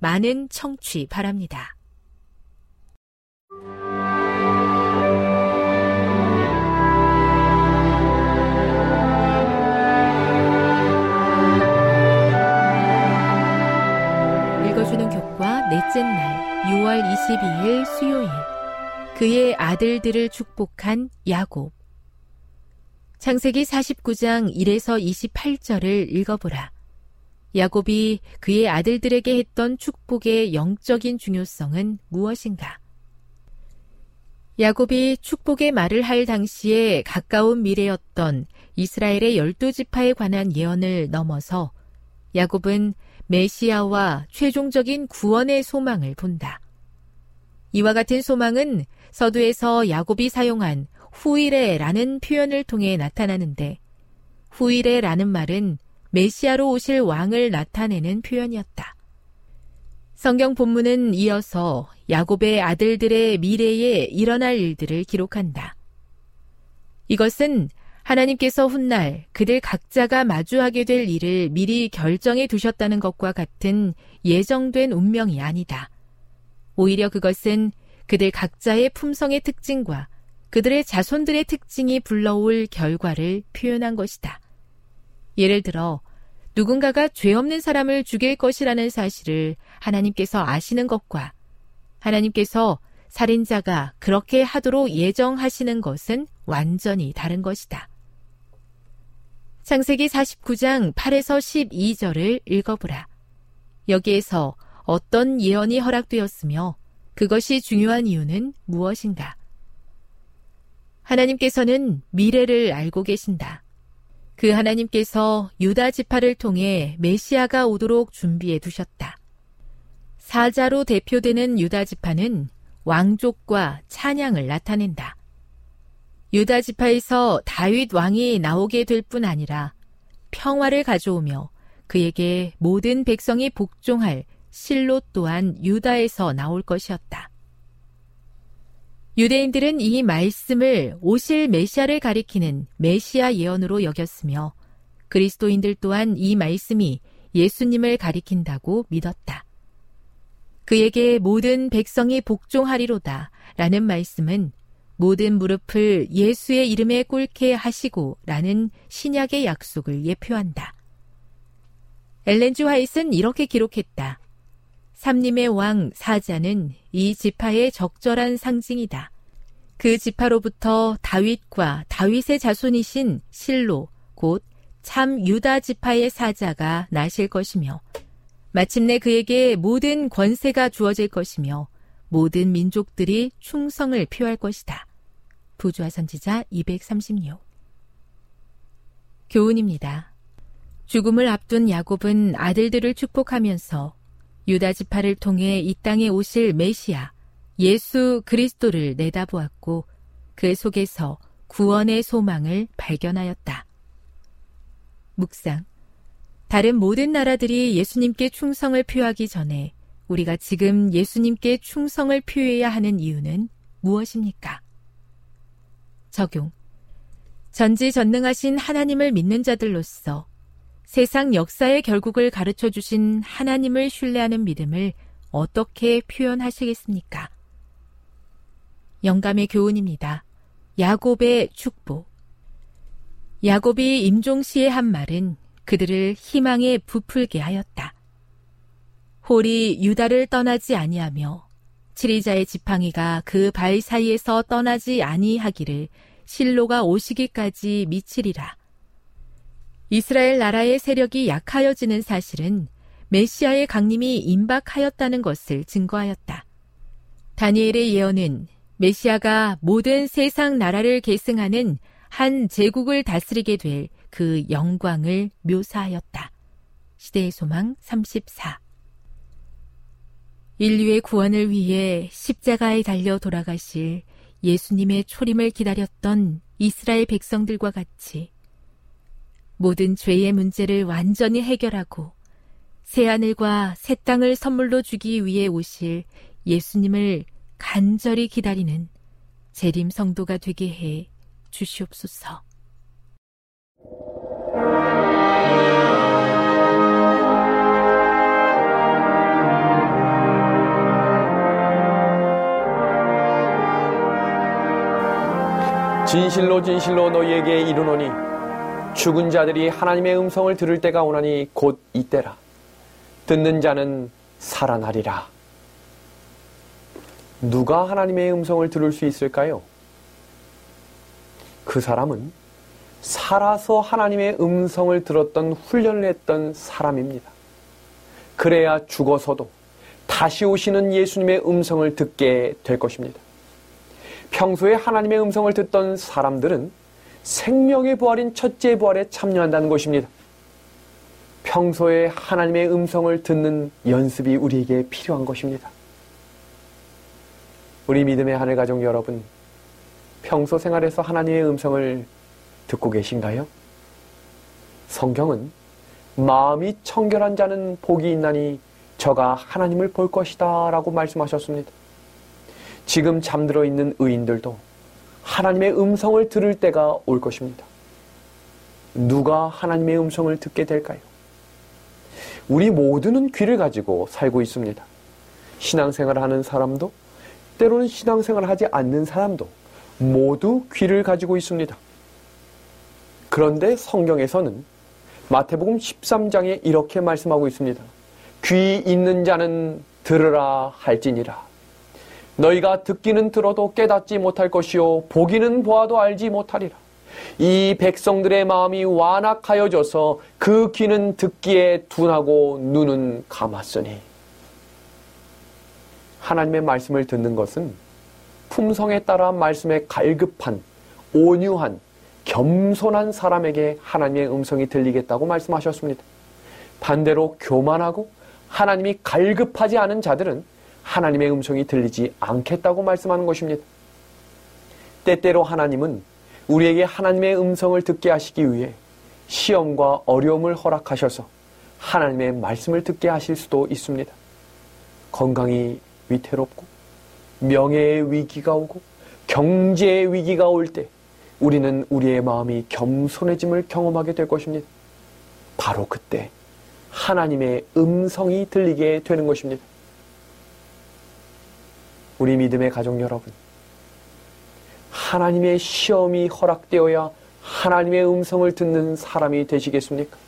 많은 청취 바랍니다. 읽어주는 교과 넷째 날 6월 22일 수요일 그의 아들들을 축복한 야곱 창세기 49장 1에서 28절을 읽어보라. 야곱이 그의 아들들에게 했던 축복의 영적인 중요성은 무엇인가? 야곱이 축복의 말을 할 당시에 가까운 미래였던 이스라엘의 열두 지파에 관한 예언을 넘어서 야곱은 메시아와 최종적인 구원의 소망을 본다. 이와 같은 소망은 서두에서 야곱이 사용한 후이레라는 표현을 통해 나타나는데 후이레라는 말은 메시아로 오실 왕을 나타내는 표현이었다. 성경 본문은 이어서 야곱의 아들들의 미래에 일어날 일들을 기록한다. 이것은 하나님께서 훗날 그들 각자가 마주하게 될 일을 미리 결정해 두셨다는 것과 같은 예정된 운명이 아니다. 오히려 그것은 그들 각자의 품성의 특징과 그들의 자손들의 특징이 불러올 결과를 표현한 것이다. 예를 들어 누군가가 죄 없는 사람을 죽일 것이라는 사실을 하나님께서 아시는 것과 하나님께서 살인자가 그렇게 하도록 예정하시는 것은 완전히 다른 것이다. 창세기 49장 8에서 12절을 읽어보라. 여기에서 어떤 예언이 허락되었으며 그것이 중요한 이유는 무엇인가? 하나님께서는 미래를 알고 계신다. 그 하나님께서 유다 지파를 통해 메시아가 오도록 준비해 두셨다. 사자로 대표되는 유다 지파는 왕족과 찬양을 나타낸다. 유다 지파에서 다윗 왕이 나오게 될 뿐 아니라 평화를 가져오며 그에게 모든 백성이 복종할 실로 또한 유다에서 나올 것이었다. 유대인들은 이 말씀을 오실 메시아를 가리키는 메시아 예언으로 여겼으며 그리스도인들 또한 이 말씀이 예수님을 가리킨다고 믿었다. 그에게 모든 백성이 복종하리로다 라는 말씀은 모든 무릎을 예수의 이름에 꿇게 하시고 라는 신약의 약속을 예표한다. 엘렌즈 화이트는 이렇게 기록했다. 삼림의 왕 사자는 이 지파의 적절한 상징이다. 그 지파로부터 다윗과 다윗의 자손이신 실로 곧 참 유다 지파의 사자가 나실 것이며 마침내 그에게 모든 권세가 주어질 것이며 모든 민족들이 충성을 표할 것이다. 부조화 선지자 236 교훈입니다. 죽음을 앞둔 야곱은 아들들을 축복하면서 유다 지파를 통해 이 땅에 오실 메시아 예수 그리스도를 내다보았고 그 속에서 구원의 소망을 발견하였다. 묵상. 다른 모든 나라들이 예수님께 충성을 표하기 전에 우리가 지금 예수님께 충성을 표해야 하는 이유는 무엇입니까? 적용. 전지전능하신 하나님을 믿는 자들로서 세상 역사의 결국을 가르쳐 주신 하나님을 신뢰하는 믿음을 어떻게 표현하시겠습니까? 영감의 교훈입니다. 야곱의 축복. 야곱이 임종시에 한 말은 그들을 희망에 부풀게 하였다. 홀이 유다를 떠나지 아니하며 치리자의 지팡이가 그 발 사이에서 떠나지 아니하기를 실로가 오시기까지 미치리라. 이스라엘 나라의 세력이 약하여지는 사실은 메시아의 강림이 임박하였다는 것을 증거하였다. 다니엘의 예언은 메시아가 모든 세상 나라를 계승하는 한 제국을 다스리게 될 그 영광을 묘사하였다. 시대의 소망 34 인류의 구원을 위해 십자가에 달려 돌아가실 예수님의 초림을 기다렸던 이스라엘 백성들과 같이 모든 죄의 문제를 완전히 해결하고 새하늘과 새 땅을 선물로 주기 위해 오실 예수님을 간절히 기다리는 재림 성도가 되게 해 주시옵소서. 진실로 진실로 너희에게 이르노니 죽은 자들이 하나님의 음성을 들을 때가 오나니 곧 이때라. 듣는 자는 살아나리라. 누가 하나님의 음성을 들을 수 있을까요? 그 사람은 살아서 하나님의 음성을 들었던 훈련을 했던 사람입니다. 그래야 죽어서도 다시 오시는 예수님의 음성을 듣게 될 것입니다. 평소에 하나님의 음성을 듣던 사람들은 생명의 부활인 첫째 부활에 참여한다는 것입니다. 평소에 하나님의 음성을 듣는 연습이 우리에게 필요한 것입니다. 우리 믿음의 하늘 가족 여러분, 평소 생활에서 하나님의 음성을 듣고 계신가요? 성경은 마음이 청결한 자는 복이 있나니 저가 하나님을 볼 것이다 라고 말씀하셨습니다. 지금 잠들어 있는 의인들도 하나님의 음성을 들을 때가 올 것입니다. 누가 하나님의 음성을 듣게 될까요? 우리 모두는 귀를 가지고 살고 있습니다. 신앙생활을 하는 사람도 때로는 신앙생활을 하지 않는 사람도 모두 귀를 가지고 있습니다. 그런데 성경에서는 마태복음 13장에 이렇게 말씀하고 있습니다. 귀 있는 자는 들으라 할지니라. 너희가 듣기는 들어도 깨닫지 못할 것이요 보기는 보아도 알지 못하리라. 이 백성들의 마음이 완악하여져서 그 귀는 듣기에 둔하고 눈은 감았으니 하나님의 말씀을 듣는 것은 품성에 따라 말씀에 갈급한, 온유한, 겸손한 사람에게 하나님의 음성이 들리겠다고 말씀하셨습니다. 반대로 교만하고 하나님이 갈급하지 않은 자들은 하나님의 음성이 들리지 않겠다고 말씀하는 것입니다. 때때로 하나님은 우리에게 하나님의 음성을 듣게 하시기 위해 시험과 어려움을 허락하셔서 하나님의 말씀을 듣게 하실 수도 있습니다. 건강이 위태롭고 명예의 위기가 오고 경제의 위기가 올 때 우리는 우리의 마음이 겸손해짐을 경험하게 될 것입니다. 바로 그때 하나님의 음성이 들리게 되는 것입니다. 우리 믿음의 가족 여러분, 하나님의 시험이 허락되어야 하나님의 음성을 듣는 사람이 되시겠습니까?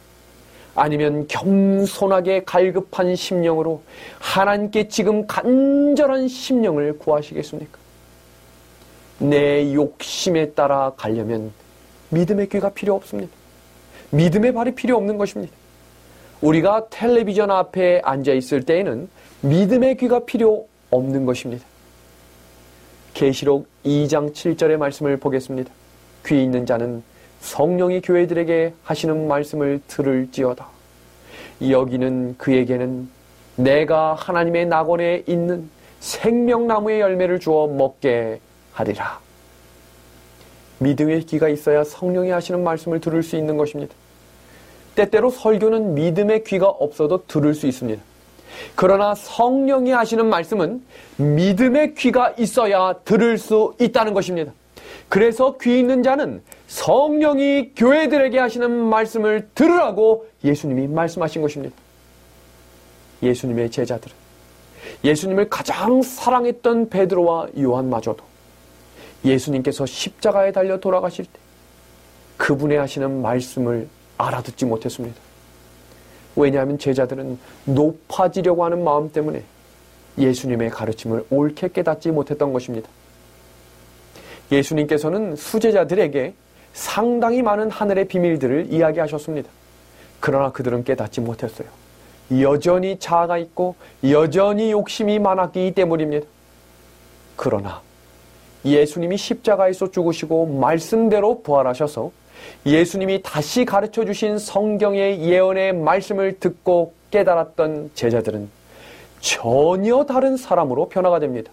아니면 겸손하게 갈급한 심령으로 하나님께 지금 간절한 심령을 구하시겠습니까? 내 욕심에 따라 가려면 믿음의 귀가 필요 없습니다. 믿음의 발이 필요 없는 것입니다. 우리가 텔레비전 앞에 앉아 있을 때에는 믿음의 귀가 필요 없는 것입니다. 계시록 2장 7절의 말씀을 보겠습니다. 귀 있는 자는 성령이 교회들에게 하시는 말씀을 들을지어다. 여기는 그에게는 내가 하나님의 낙원에 있는 생명나무의 열매를 주어 먹게 하리라. 믿음의 귀가 있어야 성령이 하시는 말씀을 들을 수 있는 것입니다. 때때로 설교는 믿음의 귀가 없어도 들을 수 있습니다. 그러나 성령이 하시는 말씀은 믿음의 귀가 있어야 들을 수 있다는 것입니다. 그래서 귀 있는 자는 성령이 교회들에게 하시는 말씀을 들으라고 예수님이 말씀하신 것입니다. 예수님의 제자들은 예수님을 가장 사랑했던 베드로와 요한마저도 예수님께서 십자가에 달려 돌아가실 때 그분의 하시는 말씀을 알아듣지 못했습니다. 왜냐하면 제자들은 높아지려고 하는 마음 때문에 예수님의 가르침을 옳게 깨닫지 못했던 것입니다. 예수님께서는 수제자들에게 상당히 많은 하늘의 비밀들을 이야기하셨습니다. 그러나 그들은 깨닫지 못했어요. 여전히 자아가 있고 여전히 욕심이 많았기 때문입니다. 그러나 예수님이 십자가에서 죽으시고 말씀대로 부활하셔서 예수님이 다시 가르쳐 주신 성경의 예언의 말씀을 듣고 깨달았던 제자들은 전혀 다른 사람으로 변화가 됩니다.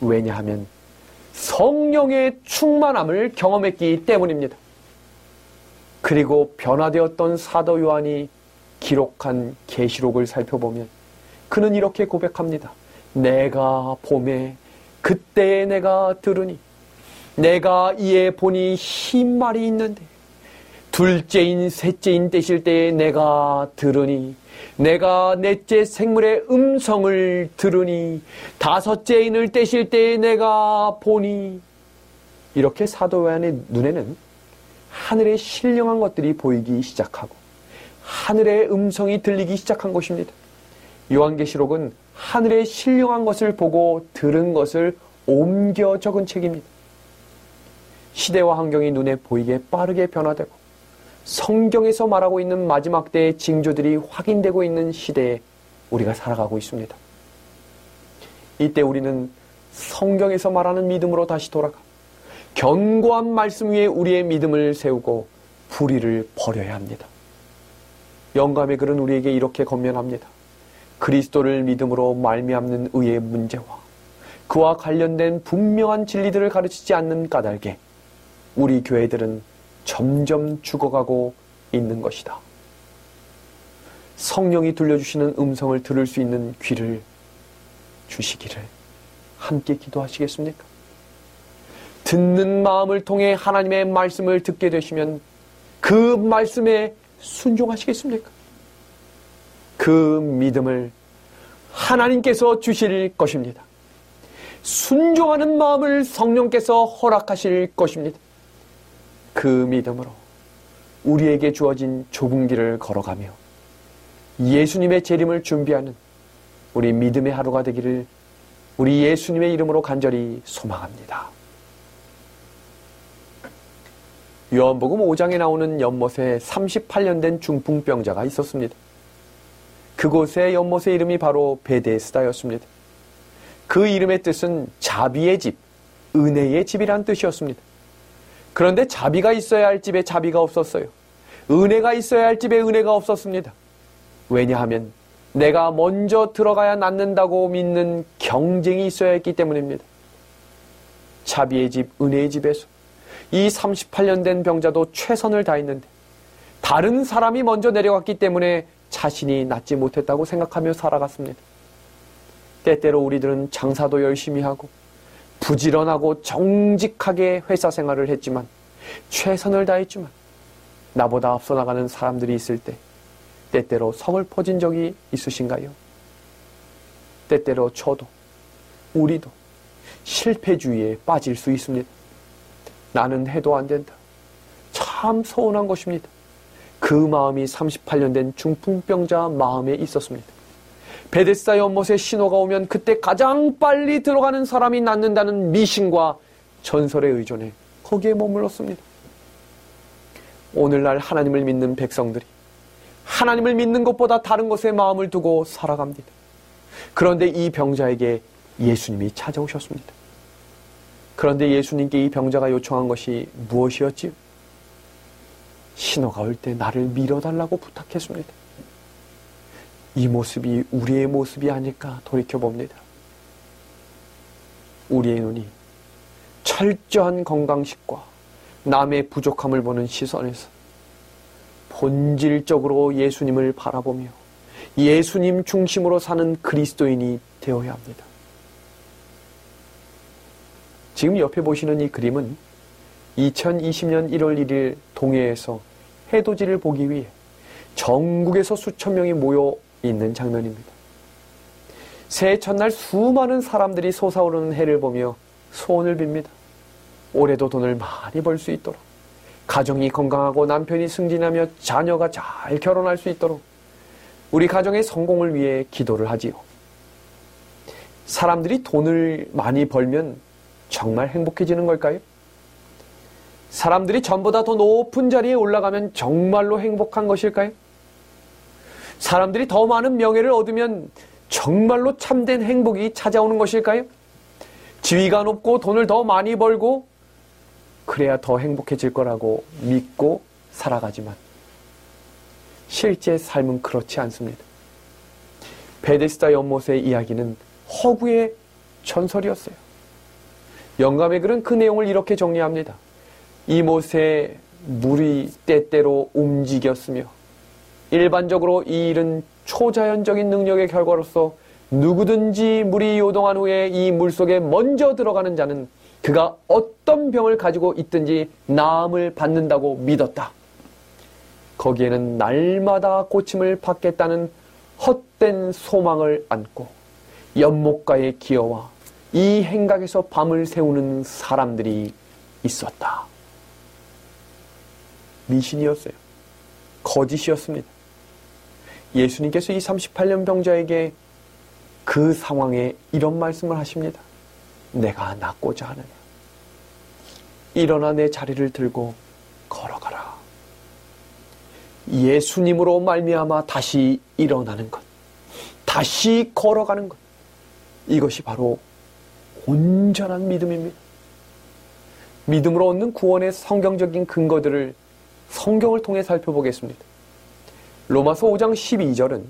왜냐하면 성령의 충만함을 경험했기 때문입니다. 그리고 변화되었던 사도 요한이 기록한 계시록을 살펴보면 그는 이렇게 고백합니다. 내가 봄에 그때에 내가 들으니 내가 이에 보니 흰 말이 있는데 둘째인 셋째인 떼실 때에 내가 들으니 내가 넷째 생물의 음성을 들으니 다섯째인을 떼실 때에 내가 보니 이렇게 사도 요한의 눈에는 하늘의 신령한 것들이 보이기 시작하고 하늘의 음성이 들리기 시작한 것입니다. 요한계시록은 하늘의 신령한 것을 보고 들은 것을 옮겨 적은 책입니다. 시대와 환경이 눈에 보이게 빠르게 변화되고 성경에서 말하고 있는 마지막 때의 징조들이 확인되고 있는 시대에 우리가 살아가고 있습니다. 이때 우리는 성경에서 말하는 믿음으로 다시 돌아가 견고한 말씀 위에 우리의 믿음을 세우고 불의를 버려야 합니다. 영감의 글은 우리에게 이렇게 건면합니다. 그리스도를 믿음으로 말미암는 의의 문제와 그와 관련된 분명한 진리들을 가르치지 않는 까닭에 우리 교회들은 점점 죽어가고 있는 것이다. 성령이 들려주시는 음성을 들을 수 있는 귀를 주시기를 함께 기도하시겠습니까? 듣는 마음을 통해 하나님의 말씀을 듣게 되시면 그 말씀에 순종하시겠습니까? 그 믿음을 하나님께서 주실 것입니다. 순종하는 마음을 성령께서 허락하실 것입니다. 그 믿음으로 우리에게 주어진 좁은 길을 걸어가며 예수님의 재림을 준비하는 우리 믿음의 하루가 되기를 우리 예수님의 이름으로 간절히 소망합니다. 요한복음 5장에 나오는 연못에 38년 된 중풍병자가 있었습니다. 그곳의 연못의 이름이 바로 베데스다였습니다. 그 이름의 뜻은 자비의 집, 은혜의 집이란 뜻이었습니다. 그런데 자비가 있어야 할 집에 자비가 없었어요. 은혜가 있어야 할 집에 은혜가 없었습니다. 왜냐하면 내가 먼저 들어가야 낫는다고 믿는 경쟁이 있어야 했기 때문입니다. 자비의 집, 은혜의 집에서 이 38년 된 병자도 최선을 다했는데 다른 사람이 먼저 내려갔기 때문에 자신이 낫지 못했다고 생각하며 살아갔습니다. 때때로 우리들은 장사도 열심히 하고 부지런하고 정직하게 회사 생활을 했지만 최선을 다했지만 나보다 앞서 나가는 사람들이 있을 때 때때로 성을 퍼진 적이 있으신가요? 때때로 저도 우리도 실패주의에 빠질 수 있습니다. 나는 해도 안 된다. 참 서운한 것입니다. 그 마음이 38년 된 중풍병자 마음에 있었습니다. 베데스다 연못에 신호가 오면 그때 가장 빨리 들어가는 사람이 낫는다는 미신과 전설에 의존해 거기에 머물렀습니다. 오늘날 하나님을 믿는 백성들이 하나님을 믿는 것보다 다른 것에 마음을 두고 살아갑니다. 그런데 이 병자에게 예수님이 찾아오셨습니다. 그런데 예수님께 이 병자가 요청한 것이 무엇이었지요? 신호가 올 때 나를 밀어달라고 부탁했습니다. 이 모습이 우리의 모습이 아닐까 돌이켜 봅니다. 우리의 눈이 철저한 건강식과 남의 부족함을 보는 시선에서 본질적으로 예수님을 바라보며 예수님 중심으로 사는 그리스도인이 되어야 합니다. 지금 옆에 보시는 이 그림은 2020년 1월 1일 동해에서 해돋이를 보기 위해 전국에서 수천 명이 모여 있는 장면입니다. 새해 첫날 수많은 사람들이 솟아오르는 해를 보며 소원을 빕니다. 올해도 돈을 많이 벌 수 있도록 가정이 건강하고 남편이 승진하며 자녀가 잘 결혼할 수 있도록 우리 가정의 성공을 위해 기도를 하지요. 사람들이 돈을 많이 벌면 정말 행복해지는 걸까요? 사람들이 전보다 더 높은 자리에 올라가면 정말로 행복한 것일까요? 사람들이 더 많은 명예를 얻으면 정말로 참된 행복이 찾아오는 것일까요? 지위가 높고 돈을 더 많이 벌고 그래야 더 행복해질 거라고 믿고 살아가지만 실제 삶은 그렇지 않습니다. 베데스다 연못의 이야기는 허구의 전설이었어요. 영감의 글은 그 내용을 이렇게 정리합니다. 이 못에 물이 때때로 움직였으며 일반적으로 이 일은 초자연적인 능력의 결과로서 누구든지 물이 요동한 후에 이 물 속에 먼저 들어가는 자는 그가 어떤 병을 가지고 있든지 나음을 받는다고 믿었다. 거기에는 날마다 고침을 받겠다는 헛된 소망을 안고 연못가에 기어와 이 행각에서 밤을 새우는 사람들이 있었다. 미신이었어요. 거짓이었습니다. 예수님께서 이 38년 병자에게 그 상황에 이런 말씀을 하십니다. 내가 낫고자 하느냐. 일어나 내 자리를 들고 걸어가라. 예수님으로 말미암아 다시 일어나는 것, 다시 걸어가는 것. 이것이 바로 온전한 믿음입니다. 믿음으로 얻는 구원의 성경적인 근거들을 성경을 통해 살펴보겠습니다. 로마서 5장 12절은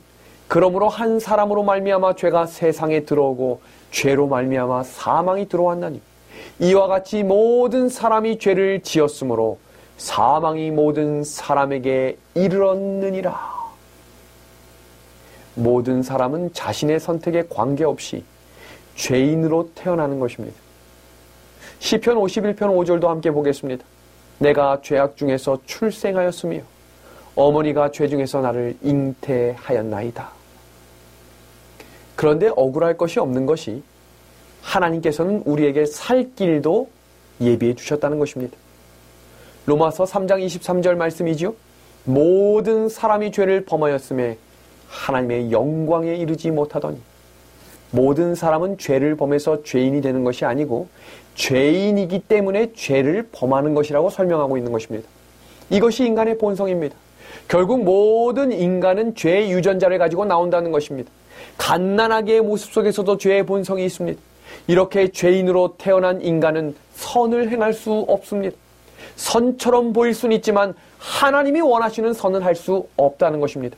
그러므로 한 사람으로 말미암아 죄가 세상에 들어오고 죄로 말미암아 사망이 들어왔나니 이와 같이 모든 사람이 죄를 지었으므로 사망이 모든 사람에게 이르렀느니라. 모든 사람은 자신의 선택에 관계없이 죄인으로 태어나는 것입니다. 시편 51편 5절도 함께 보겠습니다. 내가 죄악 중에서 출생하였으며 어머니가 죄 중에서 나를 잉태하였나이다. 그런데 억울할 것이 없는 것이 하나님께서는 우리에게 살 길도 예비해 주셨다는 것입니다. 로마서 3장 23절 말씀이지요. 모든 사람이 죄를 범하였음에 하나님의 영광에 이르지 못하더니 모든 사람은 죄를 범해서 죄인이 되는 것이 아니고 죄인이기 때문에 죄를 범하는 것이라고 설명하고 있는 것입니다. 이것이 인간의 본성입니다. 결국 모든 인간은 죄의 유전자를 가지고 나온다는 것입니다. 갓난아기의 모습 속에서도 죄의 본성이 있습니다. 이렇게 죄인으로 태어난 인간은 선을 행할 수 없습니다. 선처럼 보일 수는 있지만 하나님이 원하시는 선을 할 수 없다는 것입니다.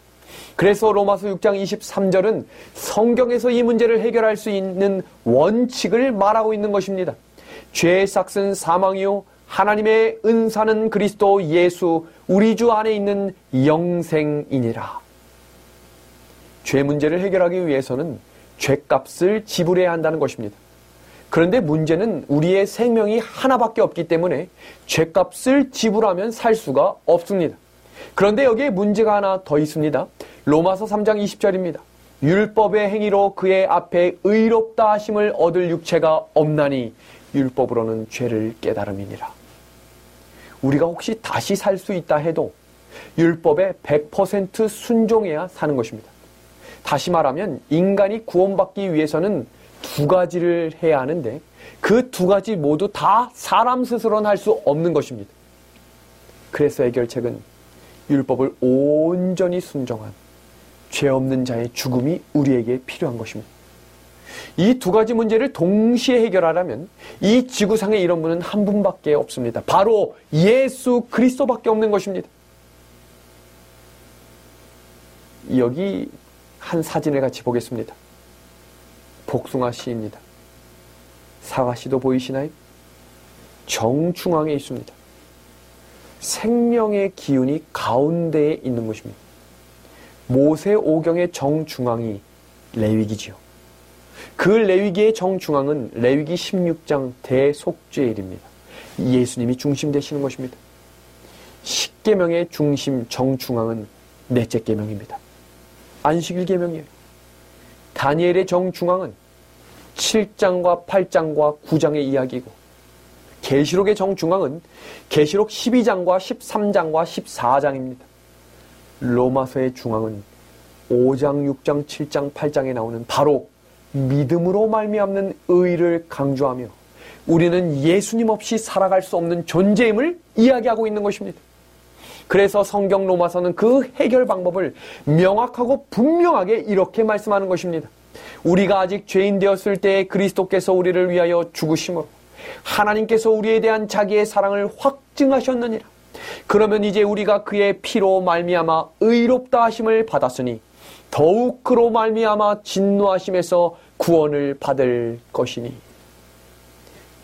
그래서 로마서 6장 23절은 성경에서 이 문제를 해결할 수 있는 원칙을 말하고 있는 것입니다. 죄의 싹은 사망이요 하나님의 은사는 그리스도 예수 우리 주 안에 있는 영생이니라. 죄 문제를 해결하기 위해서는 죄값을 지불해야 한다는 것입니다. 그런데 문제는 우리의 생명이 하나밖에 없기 때문에 죄값을 지불하면 살 수가 없습니다. 그런데 여기에 문제가 하나 더 있습니다. 로마서 3장 20절입니다. 율법의 행위로 그의 앞에 의롭다 하심을 얻을 육체가 없나니 율법으로는 죄를 깨달음이니라. 우리가 혹시 다시 살 수 있다 해도 율법에 100% 순종해야 사는 것입니다. 다시 말하면 인간이 구원받기 위해서는 두 가지를 해야 하는데 그 두 가지 모두 다 사람 스스로는 할 수 없는 것입니다. 그래서 해결책은 율법을 온전히 순종한 죄 없는 자의 죽음이 우리에게 필요한 것입니다. 이 두 가지 문제를 동시에 해결하려면 이 지구상에 이런 분은 한 분밖에 없습니다. 바로 예수 그리스도밖에 없는 것입니다. 여기 한 사진을 같이 보겠습니다. 복숭아 씨입니다. 사과 씨도 보이시나요? 정중앙에 있습니다. 생명의 기운이 가운데에 있는 것입니다. 모세 오경의 정중앙이 레위기지요. 그 레위기의 정중앙은 레위기 16장 대속죄일입니다. 예수님이 중심 되시는 것입니다. 10계명의 중심 정중앙은 넷째 계명입니다. 안식일 계명이에요. 다니엘의 정중앙은 7장과 8장과 9장의 이야기고 계시록의 정중앙은 계시록 12장과 13장과 14장입니다. 로마서의 중앙은 5장, 6장, 7장, 8장에 나오는 바로 믿음으로 말미암는 의를 강조하며 우리는 예수님 없이 살아갈 수 없는 존재임을 이야기하고 있는 것입니다. 그래서 성경 로마서는 그 해결 방법을 명확하고 분명하게 이렇게 말씀하는 것입니다. 우리가 아직 죄인 되었을 때 그리스도께서 우리를 위하여 죽으심으로 하나님께서 우리에 대한 자기의 사랑을 확증하셨느니라. 그러면 이제 우리가 그의 피로 말미암아 의롭다 하심을 받았으니 더욱 그로 말미암아 진노하심에서 구원을 받을 것이니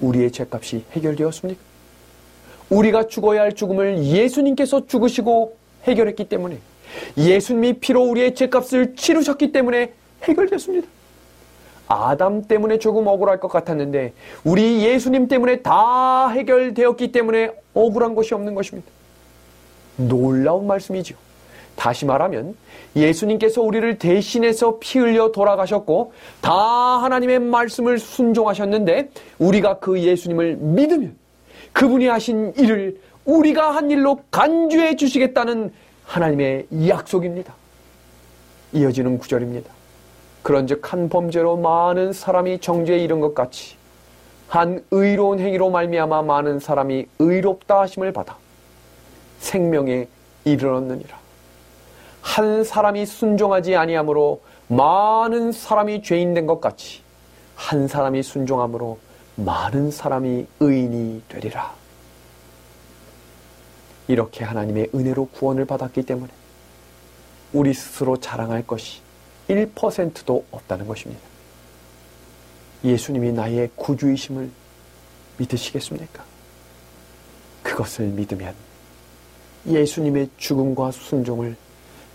우리의 죄값이 해결되었습니까? 우리가 죽어야 할 죽음을 예수님께서 죽으시고 해결했기 때문에 예수님이 피로 우리의 죄값을 치르셨기 때문에 해결됐습니다. 아담 때문에 조금 억울할 것 같았는데 우리 예수님 때문에 다 해결되었기 때문에 억울한 것이 없는 것입니다. 놀라운 말씀이죠. 다시 말하면 예수님께서 우리를 대신해서 피 흘려 돌아가셨고 다 하나님의 말씀을 순종하셨는데 우리가 그 예수님을 믿으면 그분이 하신 일을 우리가 한 일로 간주해 주시겠다는 하나님의 약속입니다. 이어지는 구절입니다. 그런즉 한 범죄로 많은 사람이 정죄에 이른 것 같이 한 의로운 행위로 말미암아 많은 사람이 의롭다 하심을 받아 생명에 이르렀느니라. 한 사람이 순종하지 아니하므로 많은 사람이 죄인 된 것 같이 한 사람이 순종함으로 많은 사람이 의인이 되리라. 이렇게 하나님의 은혜로 구원을 받았기 때문에 우리 스스로 자랑할 것이 1%도 없다는 것입니다. 예수님이 나의 구주이심을 믿으시겠습니까? 그것을 믿으면 예수님의 죽음과 순종을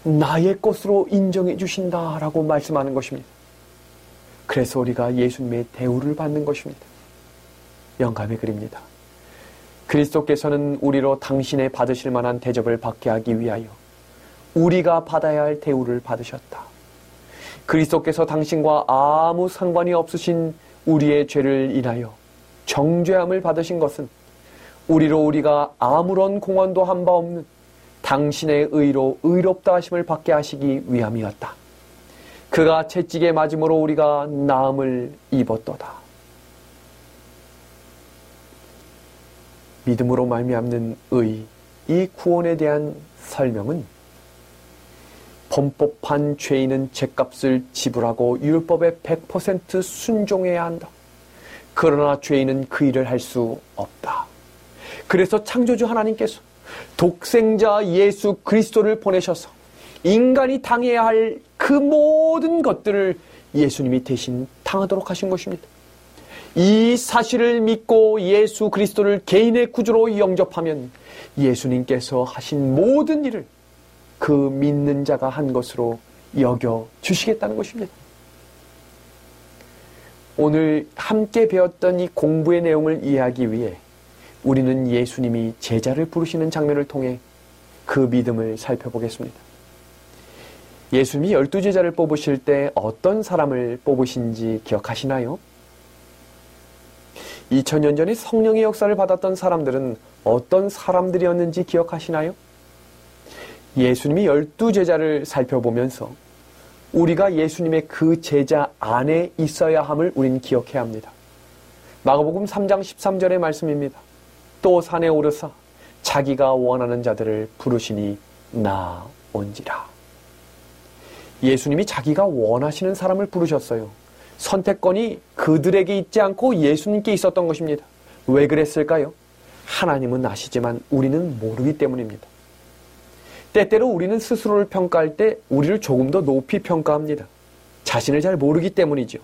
나의 것으로 인정해 주신다라고 말씀하는 것입니다. 그래서 우리가 예수님의 대우를 받는 것입니다. 영감의 글입니다. 그리스도께서는 우리로 당신의 받으실 만한 대접을 받게 하기 위하여 우리가 받아야 할 대우를 받으셨다. 그리스도께서 당신과 아무 상관이 없으신 우리의 죄를 인하여 정죄함을 받으신 것은 우리로 우리가 아무런 공헌도 한 바 없는 당신의 의로 의롭다 하심을 받게 하시기 위함이었다. 그가 채찍에 맞음으로 우리가 나음을 입었도다. 믿음으로 말미암는 의, 이 구원에 대한 설명은 범법한 죄인은 죄값을 지불하고 율법에 100% 순종해야 한다. 그러나 죄인은 그 일을 할 수 없다. 그래서 창조주 하나님께서 독생자 예수 그리스도를 보내셔서 인간이 당해야 할 그 모든 것들을 예수님이 대신 당하도록 하신 것입니다. 이 사실을 믿고 예수 그리스도를 개인의 구주로 영접하면 예수님께서 하신 모든 일을 그 믿는 자가 한 것으로 여겨 주시겠다는 것입니다. 오늘 함께 배웠던 이 공부의 내용을 이해하기 위해 우리는 예수님이 제자를 부르시는 장면을 통해 그 믿음을 살펴보겠습니다. 예수님이 열두 제자를 뽑으실 때 어떤 사람을 뽑으신지 기억하시나요? 2000년 전에 성령의 역사를 받았던 사람들은 어떤 사람들이었는지 기억하시나요? 예수님이 열두 제자를 살펴보면서 우리가 예수님의 그 제자 안에 있어야 함을 우리는 기억해야 합니다. 마가복음 3장 13절의 말씀입니다. 또 산에 오르사 자기가 원하는 자들을 부르시니 나온지라. 예수님이 자기가 원하시는 사람을 부르셨어요. 선택권이 그들에게 있지 않고 예수님께 있었던 것입니다. 왜 그랬을까요? 하나님은 아시지만 우리는 모르기 때문입니다. 때때로 우리는 스스로를 평가할 때 우리를 조금 더 높이 평가합니다. 자신을 잘 모르기 때문이죠.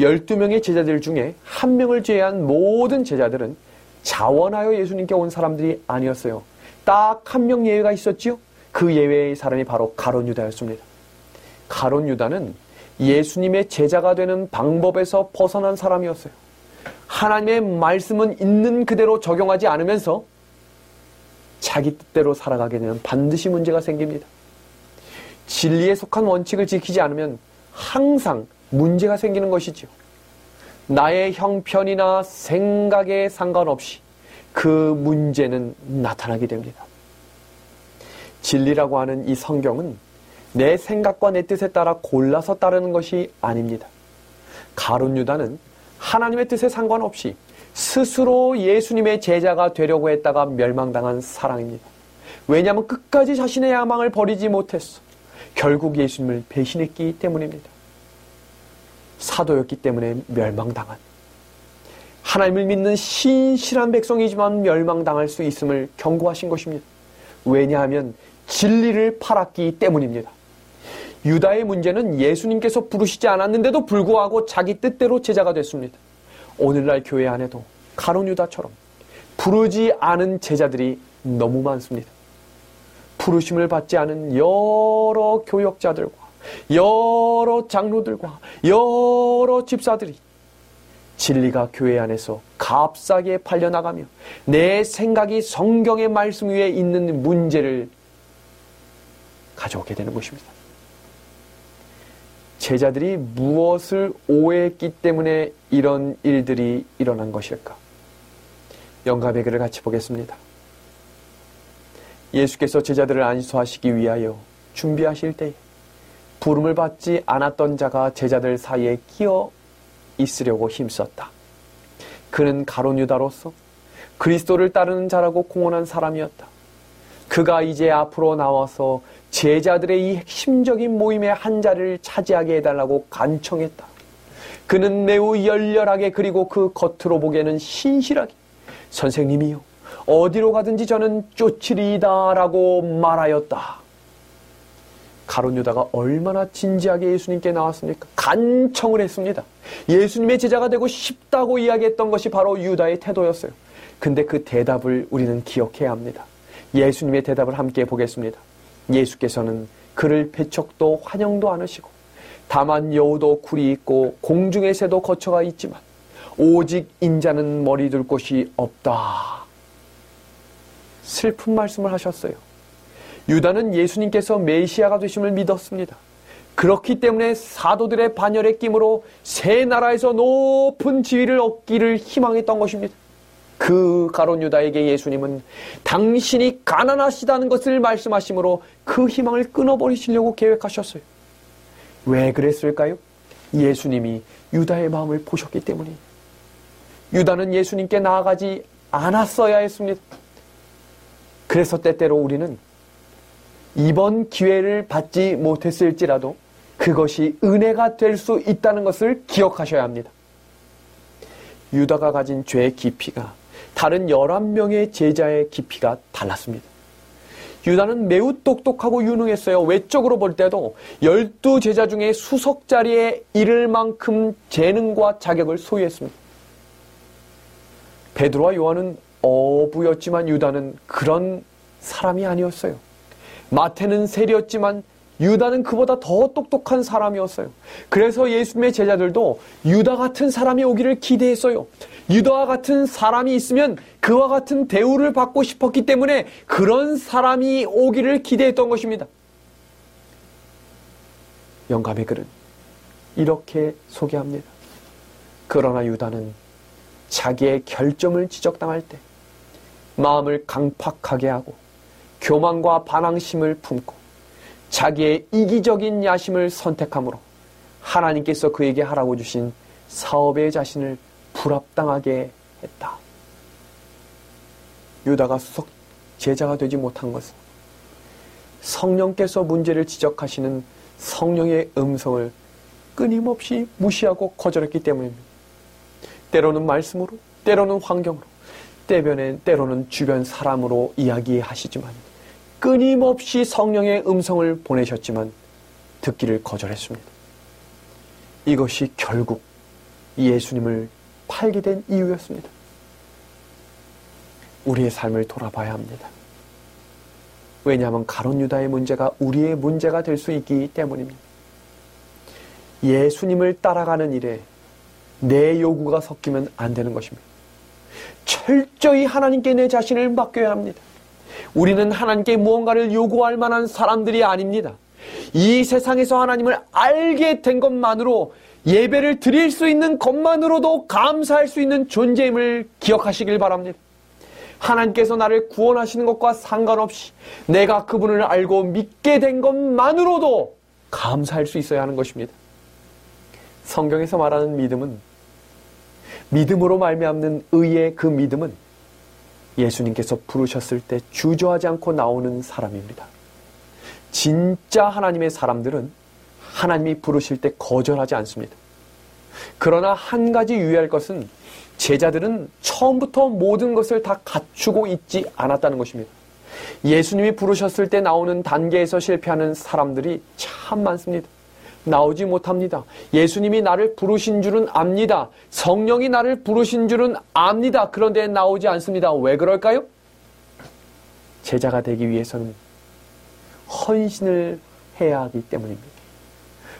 12명의 제자들 중에 한 명을 제외한 모든 제자들은 자원하여 예수님께 온 사람들이 아니었어요. 딱 한 명 예외가 있었지요. 그 예외의 사람이 바로 가론 유다였습니다. 가론 유다는 예수님의 제자가 되는 방법에서 벗어난 사람이었어요. 하나님의 말씀은 있는 그대로 적용하지 않으면서 자기 뜻대로 살아가게 되면 반드시 문제가 생깁니다. 진리에 속한 원칙을 지키지 않으면 항상 문제가 생기는 것이지요. 나의 형편이나 생각에 상관없이 그 문제는 나타나게 됩니다. 진리라고 하는 이 성경은 내 생각과 내 뜻에 따라 골라서 따르는 것이 아닙니다. 가론 유다는 하나님의 뜻에 상관없이 스스로 예수님의 제자가 되려고 했다가 멸망당한 사랑입니다. 왜냐하면 끝까지 자신의 야망을 버리지 못했어. 결국 예수님을 배신했기 때문입니다. 사도였기 때문에 멸망당한 하나님을 믿는 신실한 백성이지만 멸망당할 수 있음을 경고하신 것입니다. 왜냐하면 진리를 팔았기 때문입니다. 유다의 문제는 예수님께서 부르시지 않았는데도 불구하고 자기 뜻대로 제자가 됐습니다. 오늘날 교회 안에도 가론 유다처럼 부르지 않은 제자들이 너무 많습니다. 부르심을 받지 않은 여러 교역자들과 여러 장로들과 여러 집사들이 진리가 교회 안에서 값싸게 팔려나가며 내 생각이 성경의 말씀 위에 있는 문제를 가져오게 되는 것입니다. 제자들이 무엇을 오해했기 때문에 이런 일들이 일어난 것일까? 영감의 글을 같이 보겠습니다. 예수께서 제자들을 안수하시기 위하여 준비하실 때에 부름을 받지 않았던 자가 제자들 사이에 끼어 있으려고 힘썼다. 그는 가론 유다로서 그리스도를 따르는 자라고 공언한 사람이었다. 그가 이제 앞으로 나와서 제자들의 이 핵심적인 모임의 한 자리를 차지하게 해달라고 간청했다. 그는 매우 열렬하게 그리고 그 겉으로 보기에는 신실하게 선생님이요 어디로 가든지 저는 쫓으리다라고 말하였다. 가론 유다가 얼마나 진지하게 예수님께 나왔습니까? 간청을 했습니다. 예수님의 제자가 되고 싶다고 이야기했던 것이 바로 유다의 태도였어요. 근데 그 대답을 우리는 기억해야 합니다. 예수님의 대답을 함께 보겠습니다. 예수께서는 그를 배척도 환영도 않으시고 다만 여우도 굴이 있고 공중의 새도 거처가 있지만 오직 인자는 머리 둘 곳이 없다. 슬픈 말씀을 하셨어요. 유다는 예수님께서 메시아가 되심을 믿었습니다. 그렇기 때문에 사도들의 반열의 끼므로 새 나라에서 높은 지위를 얻기를 희망했던 것입니다. 그 가론 유다에게 예수님은 당신이 가난하시다는 것을 말씀하시므로 그 희망을 끊어버리시려고 계획하셨어요. 왜 그랬을까요? 예수님이 유다의 마음을 보셨기 때문이에요. 유다는 예수님께 나아가지 않았어야 했습니다. 그래서 때때로 우리는 이번 기회를 받지 못했을지라도 그것이 은혜가 될 수 있다는 것을 기억하셔야 합니다. 유다가 가진 죄의 깊이가 다른 11명의 제자의 깊이가 달랐습니다. 유다는 매우 똑똑하고 유능했어요. 외적으로 볼 때도 열두 제자 중에 수석 자리에 이를 만큼 재능과 자격을 소유했습니다. 베드로와 요한은 어부였지만 유다는 그런 사람이 아니었어요. 마태는 세리였지만 유다는 그보다 더 똑똑한 사람이었어요. 그래서 예수님의 제자들도 유다 같은 사람이 오기를 기대했어요. 유다와 같은 사람이 있으면 그와 같은 대우를 받고 싶었기 때문에 그런 사람이 오기를 기대했던 것입니다. 영감의 글은 이렇게 소개합니다. 그러나 유다는 자기의 결정을 지적당할 때 마음을 강팍하게 하고 교만과 반항심을 품고 자기의 이기적인 야심을 선택함으로 하나님께서 그에게 하라고 주신 사업의 자신을 불합당하게 했다. 유다가 수석 제자가 되지 못한 것은 성령께서 문제를 지적하시는 성령의 음성을 끊임없이 무시하고 거절했기 때문입니다. 때로는 말씀으로, 때로는 환경으로, 때변에 때로는 주변 사람으로 이야기하시지만 끊임없이 성령의 음성을 보내셨지만 듣기를 거절했습니다. 이것이 결국 예수님을 팔게 된 이유였습니다. 우리의 삶을 돌아봐야 합니다. 왜냐하면 가론 유다의 문제가 우리의 문제가 될 수 있기 때문입니다. 예수님을 따라가는 일에 내 요구가 섞이면 안 되는 것입니다. 철저히 하나님께 내 자신을 맡겨야 합니다. 우리는 하나님께 무언가를 요구할 만한 사람들이 아닙니다. 이 세상에서 하나님을 알게 된 것만으로 예배를 드릴 수 있는 것만으로도 감사할 수 있는 존재임을 기억하시길 바랍니다. 하나님께서 나를 구원하시는 것과 상관없이 내가 그분을 알고 믿게 된 것만으로도 감사할 수 있어야 하는 것입니다. 성경에서 말하는 믿음은 믿음으로 말미암는 의의 그 믿음은 예수님께서 부르셨을 때 주저하지 않고 나오는 사람입니다. 진짜 하나님의 사람들은 하나님이 부르실 때 거절하지 않습니다. 그러나 한 가지 유의할 것은 제자들은 처음부터 모든 것을 다 갖추고 있지 않았다는 것입니다. 예수님이 부르셨을 때 나오는 단계에서 실패하는 사람들이 참 많습니다. 나오지 못합니다. 예수님이 나를 부르신 줄은 압니다. 성령이 나를 부르신 줄은 압니다. 그런데 나오지 않습니다. 왜 그럴까요? 제자가 되기 위해서는 헌신을 해야 하기 때문입니다.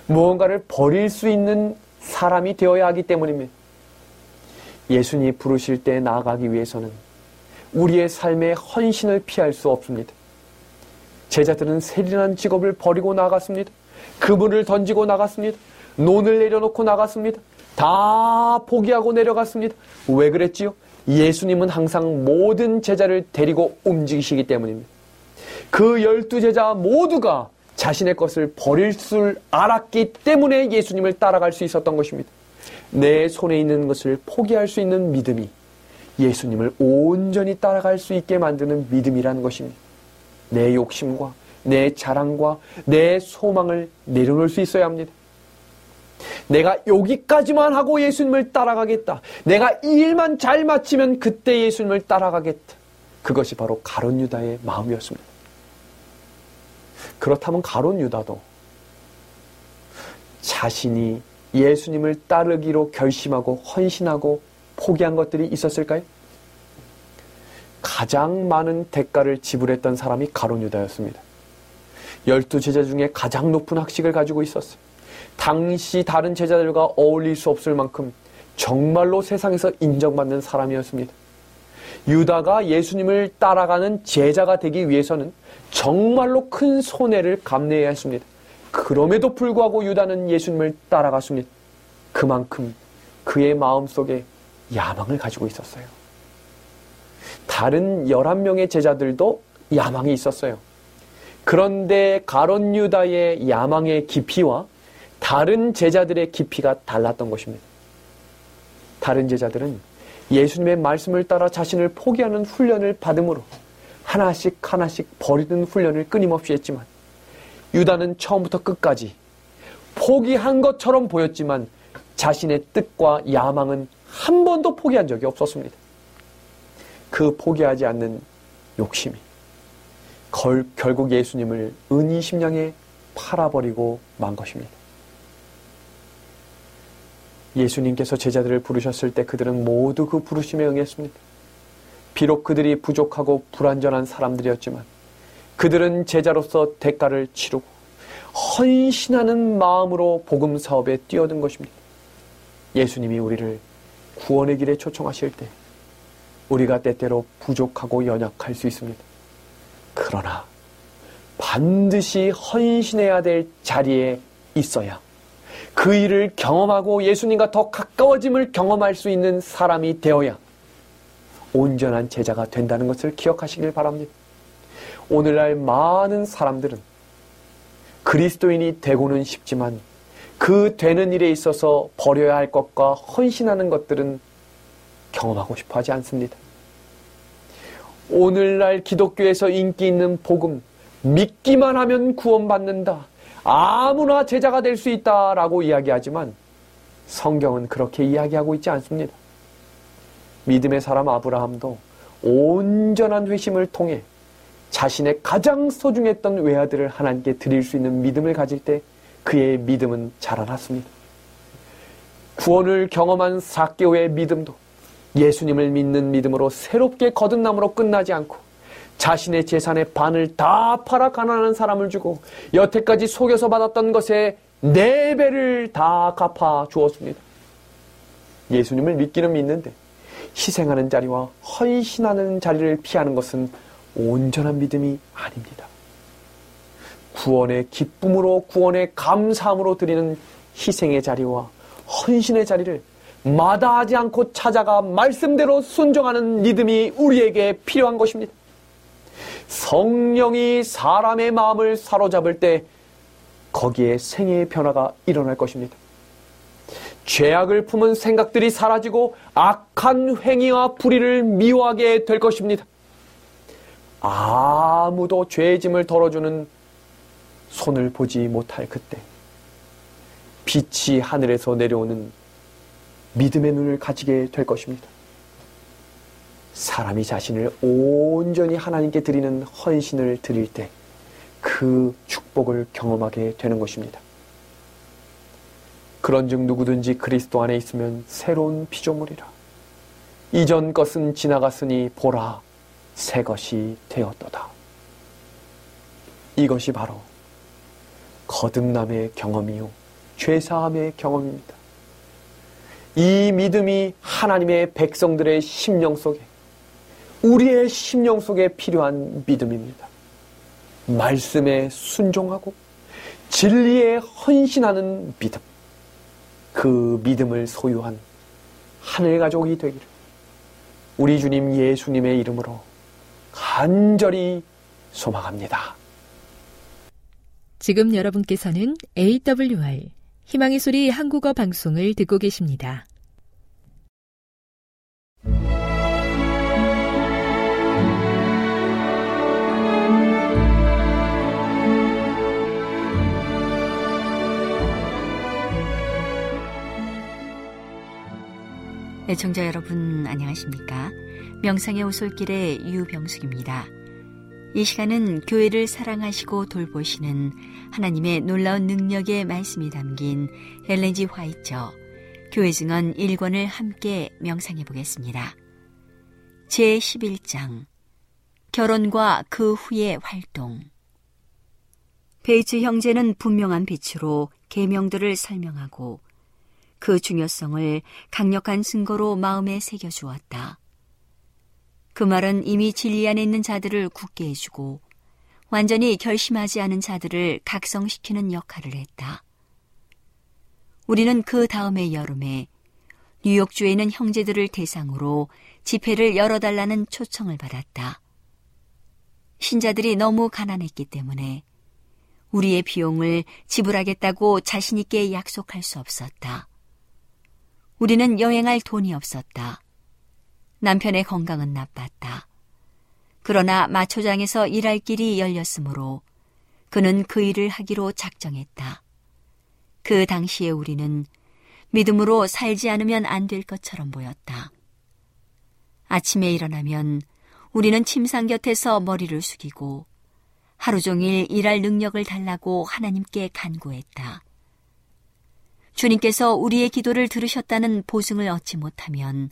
무언가를 버릴 수 있는 사람이 되어야 하기 때문입니다. 예수님이 부르실 때 나아가기 위해서는 우리의 삶의 헌신을 피할 수 없습니다. 제자들은 세련한 직업을 버리고 나갔습니다. 그분을 던지고 나갔습니다. 논을 내려놓고 나갔습니다. 다 포기하고 내려갔습니다. 왜 그랬지요? 예수님은 항상 모든 제자를 데리고 움직이시기 때문입니다. 그 열두 제자 모두가 자신의 것을 버릴 줄 알았기 때문에 예수님을 따라갈 수 있었던 것입니다. 내 손에 있는 것을 포기할 수 있는 믿음이 예수님을 온전히 따라갈 수 있게 만드는 믿음이라는 것입니다. 내 욕심과 내 자랑과 내 소망을 내려놓을 수 있어야 합니다. 내가 여기까지만 하고 예수님을 따라가겠다. 내가 이 일만 잘 마치면 그때 예수님을 따라가겠다. 그것이 바로 가론 유다의 마음이었습니다. 그렇다면 가론 유다도 자신이 예수님을 따르기로 결심하고 헌신하고 포기한 것들이 있었을까요? 가장 많은 대가를 지불했던 사람이 가론 유다였습니다. 열두 제자 중에 가장 높은 학식을 가지고 있었어요. 당시 다른 제자들과 어울릴 수 없을 만큼 정말로 세상에서 인정받는 사람이었습니다. 유다가 예수님을 따라가는 제자가 되기 위해서는 정말로 큰 손해를 감내해야 했습니다. 그럼에도 불구하고 유다는 예수님을 따라갔습니다. 그만큼 그의 마음속에 야망을 가지고 있었어요. 다른 11명의 제자들도 야망이 있었어요. 그런데 가론 유다의 야망의 깊이와 다른 제자들의 깊이가 달랐던 것입니다. 다른 제자들은 예수님의 말씀을 따라 자신을 포기하는 훈련을 받음으로 하나씩 하나씩 버리는 훈련을 끊임없이 했지만 유다는 처음부터 끝까지 포기한 것처럼 보였지만 자신의 뜻과 야망은 한 번도 포기한 적이 없었습니다. 그 포기하지 않는 욕심이 걸, 결국 예수님을 은이 심령에 팔아버리고 만 것입니다. 예수님께서 제자들을 부르셨을 때 그들은 모두 그 부르심에 응했습니다. 비록 그들이 부족하고 불완전한 사람들이었지만 그들은 제자로서 대가를 치르고 헌신하는 마음으로 복음 사업에 뛰어든 것입니다. 예수님이 우리를 구원의 길에 초청하실 때 우리가 때때로 부족하고 연약할 수 있습니다. 그러나 반드시 헌신해야 될 자리에 있어야 그 일을 경험하고 예수님과 더 가까워짐을 경험할 수 있는 사람이 되어야 온전한 제자가 된다는 것을 기억하시길 바랍니다. 오늘날 많은 사람들은 그리스도인이 되고는 싶지만 그 되는 일에 있어서 버려야 할 것과 헌신하는 것들은 경험하고 싶어 하지 않습니다. 오늘날 기독교에서 인기 있는 복음, 믿기만 하면 구원받는다. 아무나 제자가 될 수 있다 라고 이야기하지만 성경은 그렇게 이야기하고 있지 않습니다. 믿음의 사람 아브라함도 온전한 회심을 통해 자신의 가장 소중했던 외아들을 하나님께 드릴 수 있는 믿음을 가질 때 그의 믿음은 자라났습니다. 구원을 경험한 사개오의 믿음도 예수님을 믿는 믿음으로 새롭게 거듭남으로 끝나지 않고 자신의 재산의 반을 다 팔아 가난한 사람을 주고 여태까지 속여서 받았던 것에 네 배를 다 갚아 주었습니다. 예수님을 믿기는 믿는데 희생하는 자리와 헌신하는 자리를 피하는 것은 온전한 믿음이 아닙니다. 구원의 기쁨으로 구원의 감사함으로 드리는 희생의 자리와 헌신의 자리를 마다하지 않고 찾아가 말씀대로 순종하는 믿음이 우리에게 필요한 것입니다. 성령이 사람의 마음을 사로잡을 때 거기에 생애의 변화가 일어날 것입니다. 죄악을 품은 생각들이 사라지고 악한 행위와 불의를 미워하게 될 것입니다. 아무도 죄의 짐을 덜어주는 손을 보지 못할 그때 빛이 하늘에서 내려오는 믿음의 눈을 가지게 될 것입니다. 사람이 자신을 온전히 하나님께 드리는 헌신을 드릴 때 그 축복을 경험하게 되는 것입니다. 그런즉 누구든지 그리스도 안에 있으면 새로운 피조물이라. 이전 것은 지나갔으니 보라 새 것이 되었도다. 이것이 바로 거듭남의 경험이요 죄사함의 경험입니다. 이 믿음이 하나님의 백성들의 심령 속에 우리의 심령 속에 필요한 믿음입니다. 말씀에 순종하고 진리에 헌신하는 믿음. 그 믿음을 소유한 하늘 가족이 되기를 우리 주님 예수님의 이름으로 간절히 소망합니다. 지금 여러분께서는 AWR 희망의 소리 한국어 방송을 듣고 계십니다. 애청자 네, 여러분 안녕하십니까? 명상의 오솔길의 유병숙입니다. 이 시간은 교회를 사랑하시고 돌보시는 하나님의 놀라운 능력의 말씀이 담긴 헬렌지 화이처 교회 증언 1권을 함께 명상해 보겠습니다. 제11장 결혼과 그 후의 활동 베이츠 형제는 분명한 빛으로 계명들을 설명하고 그 중요성을 강력한 증거로 마음에 새겨 주었다. 그 말은 이미 진리 안에 있는 자들을 굳게 해주고 완전히 결심하지 않은 자들을 각성시키는 역할을 했다. 우리는 그 다음의 여름에 뉴욕주에 있는 형제들을 대상으로 집회를 열어달라는 초청을 받았다. 신자들이 너무 가난했기 때문에 우리의 비용을 지불하겠다고 자신있게 약속할 수 없었다. 우리는 여행할 돈이 없었다. 남편의 건강은 나빴다. 그러나 마초장에서 일할 길이 열렸으므로 그는 그 일을 하기로 작정했다. 그 당시에 우리는 믿음으로 살지 않으면 안 될 것처럼 보였다. 아침에 일어나면 우리는 침상 곁에서 머리를 숙이고 하루 종일 일할 능력을 달라고 하나님께 간구했다. 주님께서 우리의 기도를 들으셨다는 보증을 얻지 못하면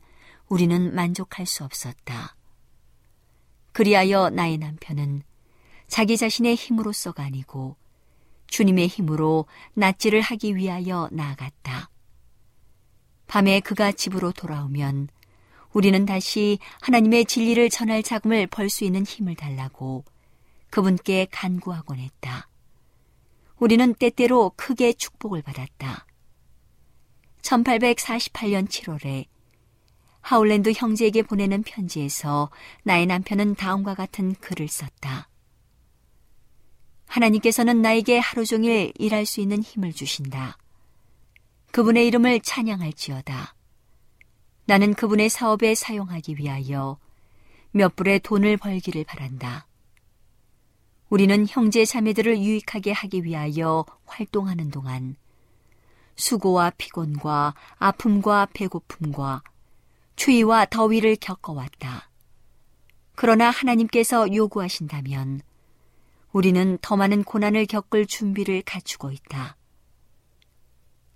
우리는 만족할 수 없었다. 그리하여 나의 남편은 자기 자신의 힘으로서가 아니고 주님의 힘으로 낫지를 하기 위하여 나아갔다. 밤에 그가 집으로 돌아오면 우리는 다시 하나님의 진리를 전할 자금을 벌 수 있는 힘을 달라고 그분께 간구하곤 했다. 우리는 때때로 크게 축복을 받았다. 1848년 7월에 하울랜드 형제에게 보내는 편지에서 나의 남편은 다음과 같은 글을 썼다. 하나님께서는 나에게 하루 종일 일할 수 있는 힘을 주신다. 그분의 이름을 찬양할지어다. 나는 그분의 사업에 사용하기 위하여 몇 불의 돈을 벌기를 바란다. 우리는 형제 자매들을 유익하게 하기 위하여 활동하는 동안 수고와 피곤과 아픔과 배고픔과 추위와 더위를 겪어왔다. 그러나 하나님께서 요구하신다면 우리는 더 많은 고난을 겪을 준비를 갖추고 있다.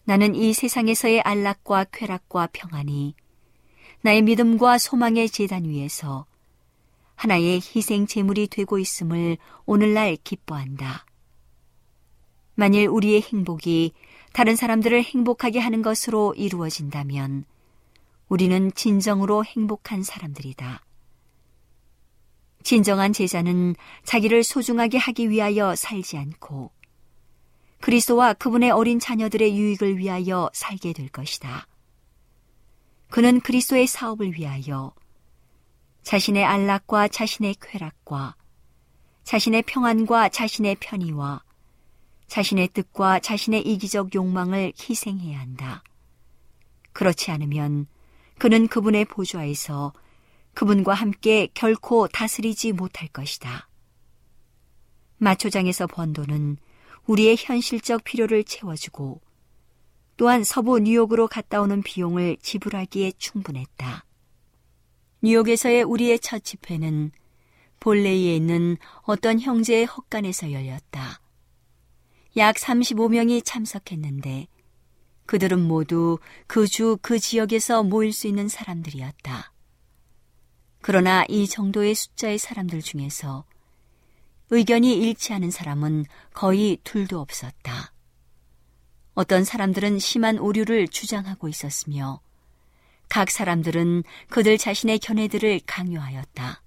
나는 이 세상에서의 안락과 쾌락과 평안이 나의 믿음과 소망의 재단 위에서 하나의 희생 제물이 되고 있음을 오늘날 기뻐한다. 만일 우리의 행복이 다른 사람들을 행복하게 하는 것으로 이루어진다면 우리는 진정으로 행복한 사람들이다. 진정한 제자는 자기를 소중하게 하기 위하여 살지 않고 그리스도와 그분의 어린 자녀들의 유익을 위하여 살게 될 것이다. 그는 그리스도의 사업을 위하여 자신의 안락과 자신의 쾌락과 자신의 평안과 자신의 편의와 자신의 뜻과 자신의 이기적 욕망을 희생해야 한다. 그렇지 않으면 그는 그분의 보좌에서 그분과 함께 결코 다스리지 못할 것이다. 마초장에서 번 돈은 우리의 현실적 필요를 채워주고 또한 서부 뉴욕으로 갔다 오는 비용을 지불하기에 충분했다. 뉴욕에서의 우리의 첫 집회는 볼레이에 있는 어떤 형제의 헛간에서 열렸다. 약 35명이 참석했는데 그들은 모두 그 주그 그 지역에서 모일 수 있는 사람들이었다. 그러나 이 정도의 숫자의 사람들 중에서 의견이 일치하는 사람은 거의 둘도 없었다. 어떤 사람들은 심한 오류를 주장하고 있었으며 각 사람들은 그들 자신의 견해들을 강요하였다.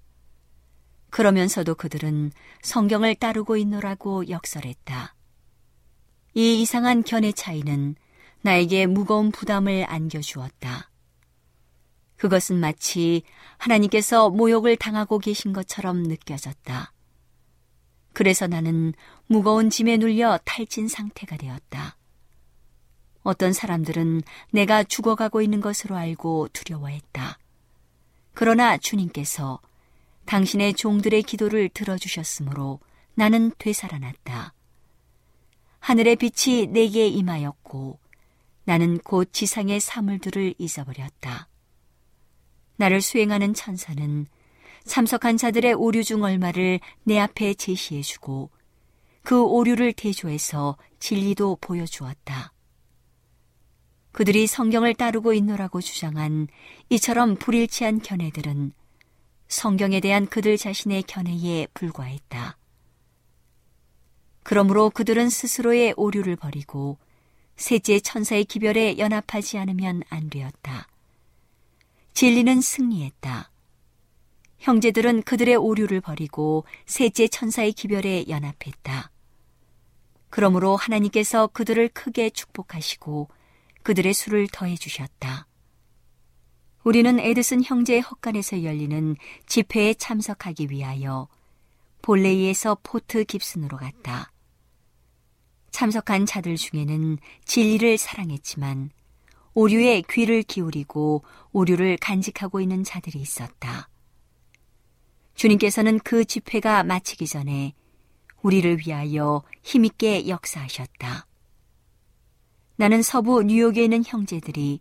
그러면서도 그들은 성경을 따르고 있노라고 역설했다. 이 이상한 견해 차이는 나에게 무거운 부담을 안겨주었다. 그것은 마치 하나님께서 모욕을 당하고 계신 것처럼 느껴졌다. 그래서 나는 무거운 짐에 눌려 탈진 상태가 되었다. 어떤 사람들은 내가 죽어가고 있는 것으로 알고 두려워했다. 그러나 주님께서 당신의 종들의 기도를 들어주셨으므로 나는 되살아났다. 하늘의 빛이 내게 임하였고 나는 곧 지상의 사물들을 잊어버렸다. 나를 수행하는 천사는 참석한 자들의 오류 중 얼마를 내 앞에 제시해주고 그 오류를 대조해서 진리도 보여주었다. 그들이 성경을 따르고 있노라고 주장한 이처럼 불일치한 견해들은 성경에 대한 그들 자신의 견해에 불과했다. 그러므로 그들은 스스로의 오류를 버리고 셋째 천사의 기별에 연합하지 않으면 안 되었다. 진리는 승리했다. 형제들은 그들의 오류를 버리고 셋째 천사의 기별에 연합했다. 그러므로 하나님께서 그들을 크게 축복하시고 그들의 수를 더해 주셨다. 우리는 에드슨 형제의 헛간에서 열리는 집회에 참석하기 위하여 볼레이에서 포트 깁슨으로 갔다. 참석한 자들 중에는 진리를 사랑했지만 오류에 귀를 기울이고 오류를 간직하고 있는 자들이 있었다. 주님께서는 그 집회가 마치기 전에 우리를 위하여 힘있게 역사하셨다. 나는 서부 뉴욕에 있는 형제들이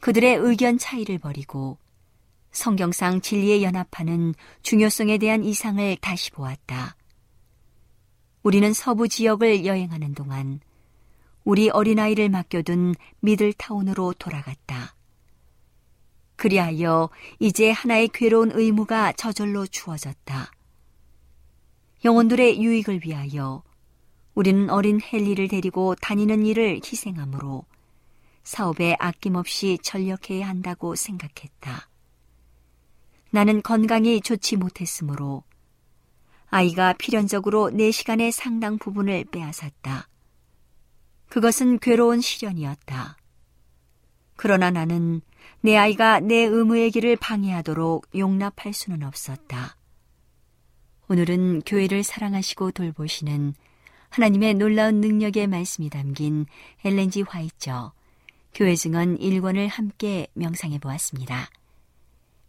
그들의 의견 차이를 버리고 성경상 진리에 연합하는 중요성에 대한 이상을 다시 보았다. 우리는 서부 지역을 여행하는 동안 우리 어린아이를 맡겨둔 미들타운으로 돌아갔다. 그리하여 이제 하나의 괴로운 의무가 저절로 주어졌다. 영혼들의 유익을 위하여 우리는 어린 헨리를 데리고 다니는 일을 희생하므로 사업에 아낌없이 전력해야 한다고 생각했다. 나는 건강이 좋지 못했으므로 아이가 필연적으로 내 시간의 상당 부분을 빼앗았다. 그것은 괴로운 시련이었다. 그러나 나는 내 아이가 내 의무의 길을 방해하도록 용납할 수는 없었다. 오늘은 교회를 사랑하시고 돌보시는 하나님의 놀라운 능력의 말씀이 담긴 엘렌지 화이처 교회 증언 1권을 함께 명상해 보았습니다.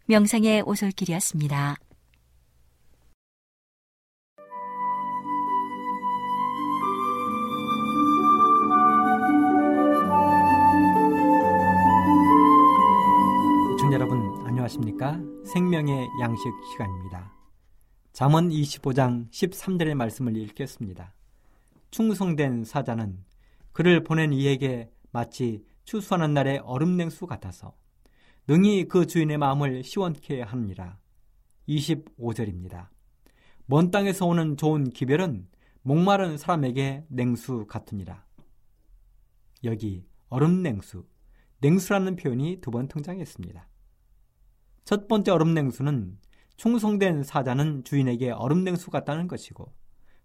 명상의 오솔길이었습니다. 생명의 양식 시간입니다. 잠언 25장 13절의 말씀을 읽겠습니다. 충성된 사자는 그를 보낸 이에게 마치 추수하는 날의 얼음 냉수 같아서 능히 그 주인의 마음을 시원케 합니다. 25절입니다. 먼 땅에서 오는 좋은 기별은 목마른 사람에게 냉수 같으니라. 여기 얼음 냉수, 냉수라는 표현이 두 번 등장했습니다. 첫 번째 얼음냉수는 충성된 사자는 주인에게 얼음냉수 같다는 것이고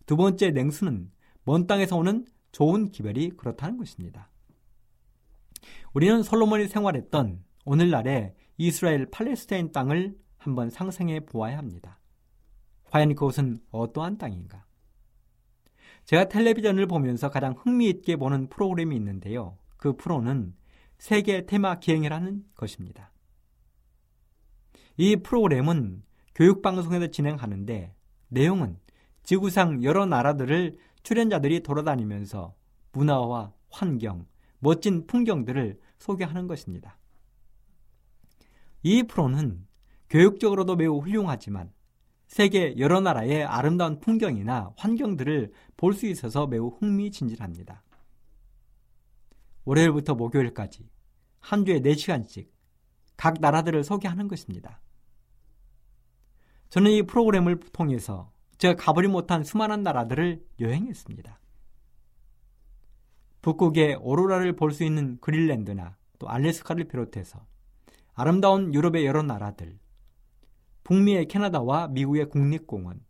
두 번째 냉수는 먼 땅에서 오는 좋은 기별이 그렇다는 것입니다. 우리는 솔로몬이 생활했던 오늘날의 이스라엘 팔레스타인 땅을 한번 상상해 보아야 합니다. 과연 그곳은 어떠한 땅인가? 제가 텔레비전을 보면서 가장 흥미있게 보는 프로그램이 있는데요. 그 프로는 세계 테마 기행을 하는 것입니다. 이 프로그램은 교육방송에서 진행하는데 내용은 지구상 여러 나라들을 출연자들이 돌아다니면서 문화와 환경, 멋진 풍경들을 소개하는 것입니다. 이 프로는 교육적으로도 매우 훌륭하지만 세계 여러 나라의 아름다운 풍경이나 환경들을 볼 수 있어서 매우 흥미진진합니다. 월요일부터 목요일까지 한 주에 4시간씩 각 나라들을 소개하는 것입니다. 저는 이 프로그램을 통해서 제가 가보지 못한 수많은 나라들을 여행했습니다. 북극의 오로라를 볼 수 있는 그린랜드나 또 알래스카를 비롯해서 아름다운 유럽의 여러 나라들, 북미의 캐나다와 미국의 국립공원,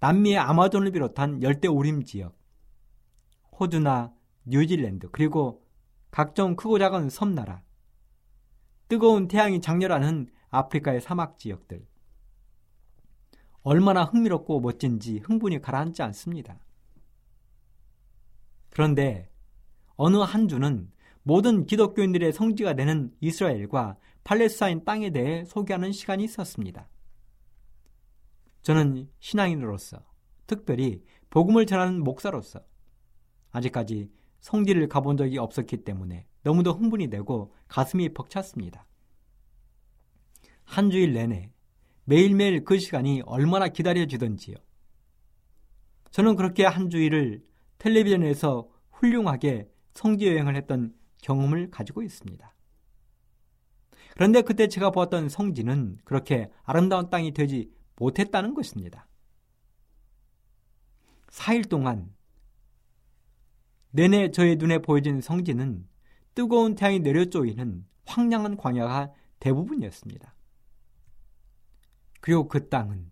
남미의 아마존을 비롯한 열대 우림 지역, 호주나 뉴질랜드, 그리고 각종 크고 작은 섬나라, 뜨거운 태양이 장렬하는 아프리카의 사막 지역들, 얼마나 흥미롭고 멋진지 흥분이 가라앉지 않습니다. 그런데 어느 한 주는 모든 기독교인들의 성지가 되는 이스라엘과 팔레스타인 땅에 대해 소개하는 시간이 있었습니다. 저는 신앙인으로서 특별히 복음을 전하는 목사로서 아직까지 성지를 가본 적이 없었기 때문에 너무도 흥분이 되고 가슴이 벅찼습니다. 한 주일 내내 매일매일 그 시간이 얼마나 기다려지던지요. 저는 그렇게 한 주일을 텔레비전에서 훌륭하게 성지 여행을 했던 경험을 가지고 있습니다. 그런데 그때 제가 보았던 성지는 그렇게 아름다운 땅이 되지 못했다는 것입니다. 4일 동안 내내 저의 눈에 보여진 성지는 뜨거운 태양이 내려 쪼이는 황량한 광야가 대부분이었습니다. 그리고 그 땅은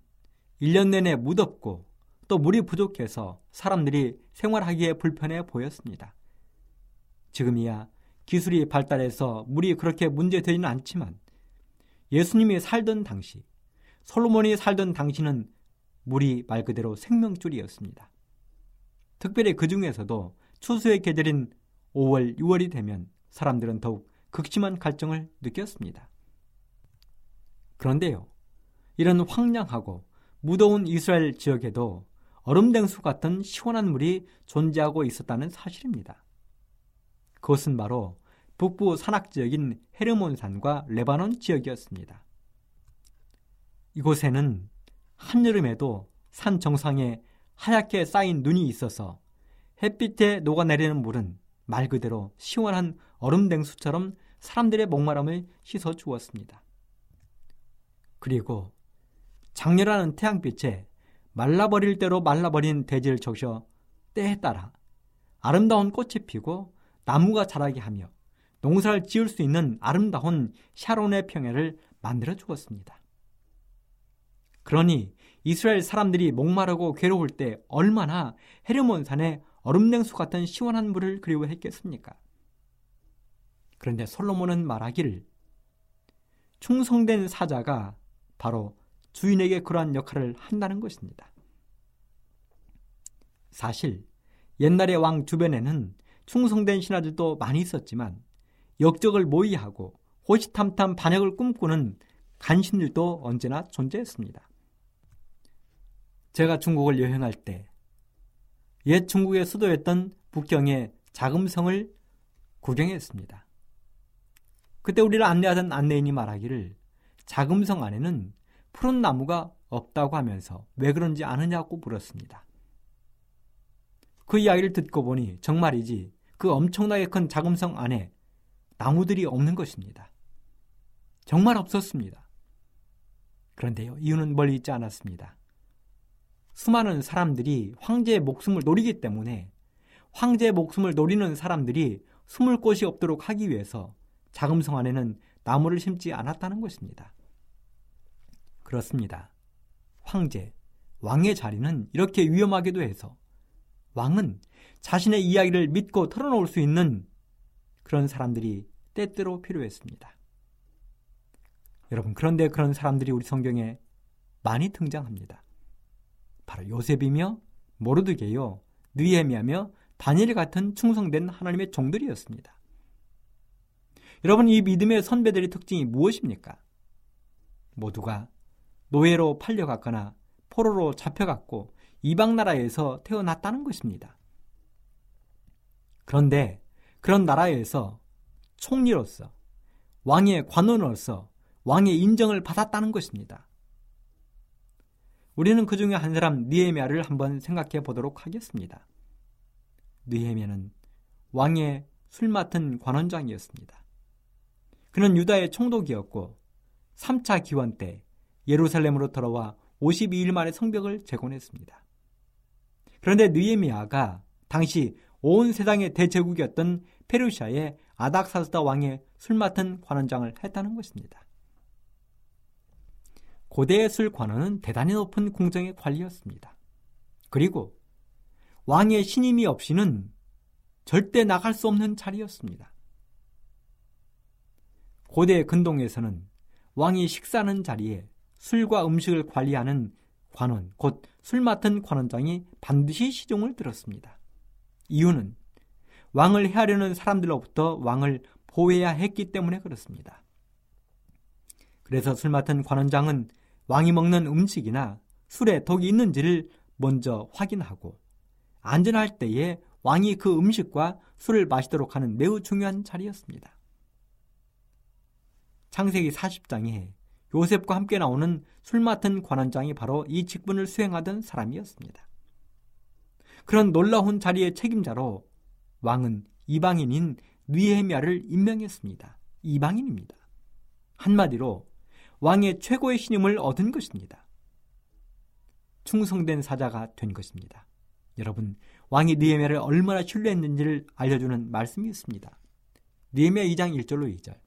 1년 내내 무덥고 또 물이 부족해서 사람들이 생활하기에 불편해 보였습니다. 지금이야 기술이 발달해서 물이 그렇게 문제되지는 않지만 예수님이 살던 당시, 솔로몬이 살던 당시는 물이 말 그대로 생명줄이었습니다. 특별히 그 중에서도 추수의 계절인 5월, 6월이 되면 사람들은 더욱 극심한 갈증을 느꼈습니다. 그런데요, 이런 황량하고 무더운 이스라엘 지역에도 얼음냉수 같은 시원한 물이 존재하고 있었다는 사실입니다. 그것은 바로 북부 산악 지역인 헤르몬산과 레바논 지역이었습니다. 이곳에는 한여름에도 산 정상에 하얗게 쌓인 눈이 있어서 햇빛에 녹아내리는 물은 말 그대로 시원한 얼음 냉수처럼 사람들의 목마름을 씻어 주었습니다. 그리고 장렬하는 태양빛에 말라버릴 대로 말라버린 대지를 적셔 때에 따라 아름다운 꽃이 피고 나무가 자라게 하며 농사를 지을 수 있는 아름다운 샤론의 평야를 만들어 주었습니다. 그러니 이스라엘 사람들이 목마르고 괴로울 때 얼마나 헤르몬산의 얼음냉수 같은 시원한 물을 그리워했겠습니까? 그런데 솔로몬은 말하기를 충성된 사자가 바로 주인에게 그러한 역할을 한다는 것입니다. 사실 옛날의 왕 주변에는 충성된 신하들도 많이 있었지만 역적을 모의하고 호시탐탐 반역을 꿈꾸는 간신들도 언제나 존재했습니다. 제가 중국을 여행할 때 옛 중국의 수도였던 북경의 자금성을 구경했습니다. 그때 우리를 안내하던 안내인이 말하기를 자금성 안에는 푸른 나무가 없다고 하면서 왜 그런지 아느냐고 물었습니다. 그 이야기를 듣고 보니 정말이지 그 엄청나게 큰 자금성 안에 나무들이 없는 것입니다. 정말 없었습니다. 그런데요, 이유는 멀리 있지 않았습니다. 수많은 사람들이 황제의 목숨을 노리기 때문에 황제의 목숨을 노리는 사람들이 숨을 곳이 없도록 하기 위해서 자금성 안에는 나무를 심지 않았다는 것입니다. 그렇습니다. 황제, 왕의 자리는 이렇게 위험하기도 해서 왕은 자신의 이야기를 믿고 털어놓을 수 있는 그런 사람들이 때때로 필요했습니다. 여러분, 그런데 그런 사람들이 우리 성경에 많이 등장합니다. 바로 요셉이며 모르드게요, 느헤미야며 다니엘 같은 충성된 하나님의 종들이었습니다. 여러분, 이 믿음의 선배들의 특징이 무엇입니까? 모두가 노예로 팔려갔거나 포로로 잡혀갔고 이방 나라에서 태어났다는 것입니다. 그런데 그런 나라에서 총리로서 왕의 관원으로서 왕의 인정을 받았다는 것입니다. 우리는 그 중에 한 사람 니에미아를 한번 생각해 보도록 하겠습니다. 느헤미야는 왕의 술 맡은 관원장이었습니다. 그는 유다의 총독이었고 3차 기원 때 예루살렘으로 돌아와 52일 만에 성벽을 재건했습니다. 그런데 느헤미야가 당시 온 세상의 대제국이었던 페르시아의 아닥사스다 왕의 술 맡은 관원장을 했다는 것입니다. 고대의 술 관원은 대단히 높은 공정의 관리였습니다. 그리고 왕의 신임이 없이는 절대 나갈 수 없는 자리였습니다. 고대 근동에서는 왕이 식사하는 자리에 술과 음식을 관리하는 관원, 곧 술 맡은 관원장이 반드시 시종을 들었습니다. 이유는 왕을 해하려는 사람들로부터 왕을 보호해야 했기 때문에 그렇습니다. 그래서 술 맡은 관원장은 왕이 먹는 음식이나 술에 독이 있는지를 먼저 확인하고 안전할 때에 왕이 그 음식과 술을 마시도록 하는 매우 중요한 자리였습니다. 창세기 40장에 요셉과 함께 나오는 술 맡은 관원장이 바로 이 직분을 수행하던 사람이었습니다. 그런 놀라운 자리의 책임자로 왕은 이방인인 느헤미야를 임명했습니다. 이방인입니다. 한마디로 왕의 최고의 신임을 얻은 것입니다. 충성된 사자가 된 것입니다. 여러분, 왕이 니에미아를 얼마나 신뢰했는지를 알려주는 말씀이 있습니다. 니에미아 2장 1절로 2절.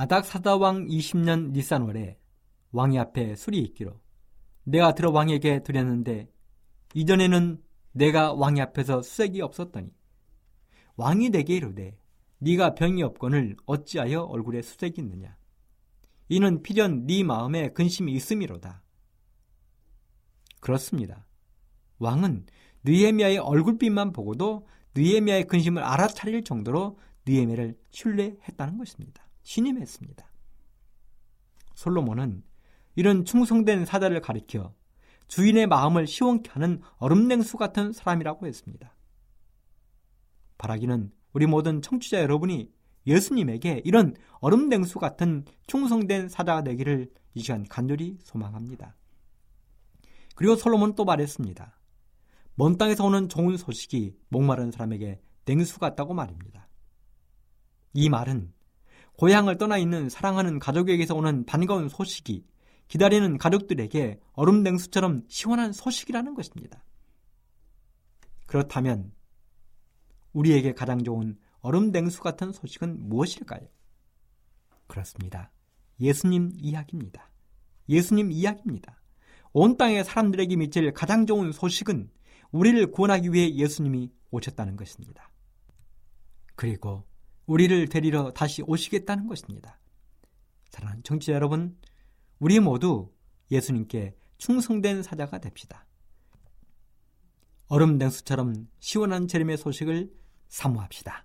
아닥 사다왕 20년 니산월에 왕이 앞에 술이 있기로 내가 들어 왕에게 드렸는데 이전에는 내가 왕이 앞에서 수색이 없었더니 왕이 내게 이르되 네가 병이 없거늘 어찌하여 얼굴에 수색이 있느냐? 이는 필연 네 마음에 근심이 있음이로다. 그렇습니다. 왕은 느헤미야의 얼굴빛만 보고도 느헤미야의 근심을 알아차릴 정도로 느헤미야를 신뢰했다는 것입니다. 신임했습니다. 솔로몬은 이런 충성된 사자를 가리켜 주인의 마음을 시원케 하는 얼음냉수 같은 사람이라고 했습니다. 바라기는 우리 모든 청취자 여러분이 예수님에게 이런 얼음냉수 같은 충성된 사자가 되기를 이 시간 간절히 소망합니다. 그리고 솔로몬 또 말했습니다. 먼 땅에서 오는 좋은 소식이 목마른 사람에게 냉수 같다고 말입니다. 이 말은 고향을 떠나 있는 사랑하는 가족에게서 오는 반가운 소식이 기다리는 가족들에게 얼음 냉수처럼 시원한 소식이라는 것입니다. 그렇다면 우리에게 가장 좋은 얼음 냉수 같은 소식은 무엇일까요? 그렇습니다. 예수님 이야기입니다. 예수님 이야기입니다. 온 땅의 사람들에게 미칠 가장 좋은 소식은 우리를 구원하기 위해 예수님이 오셨다는 것입니다. 그리고 우리를 데리러 다시 오시겠다는 것입니다. 사랑하는 청취자 여러분, 우리 모두 예수님께 충성된 사자가 됩시다. 얼음 냉수처럼 시원한 재림의 소식을 사모합시다.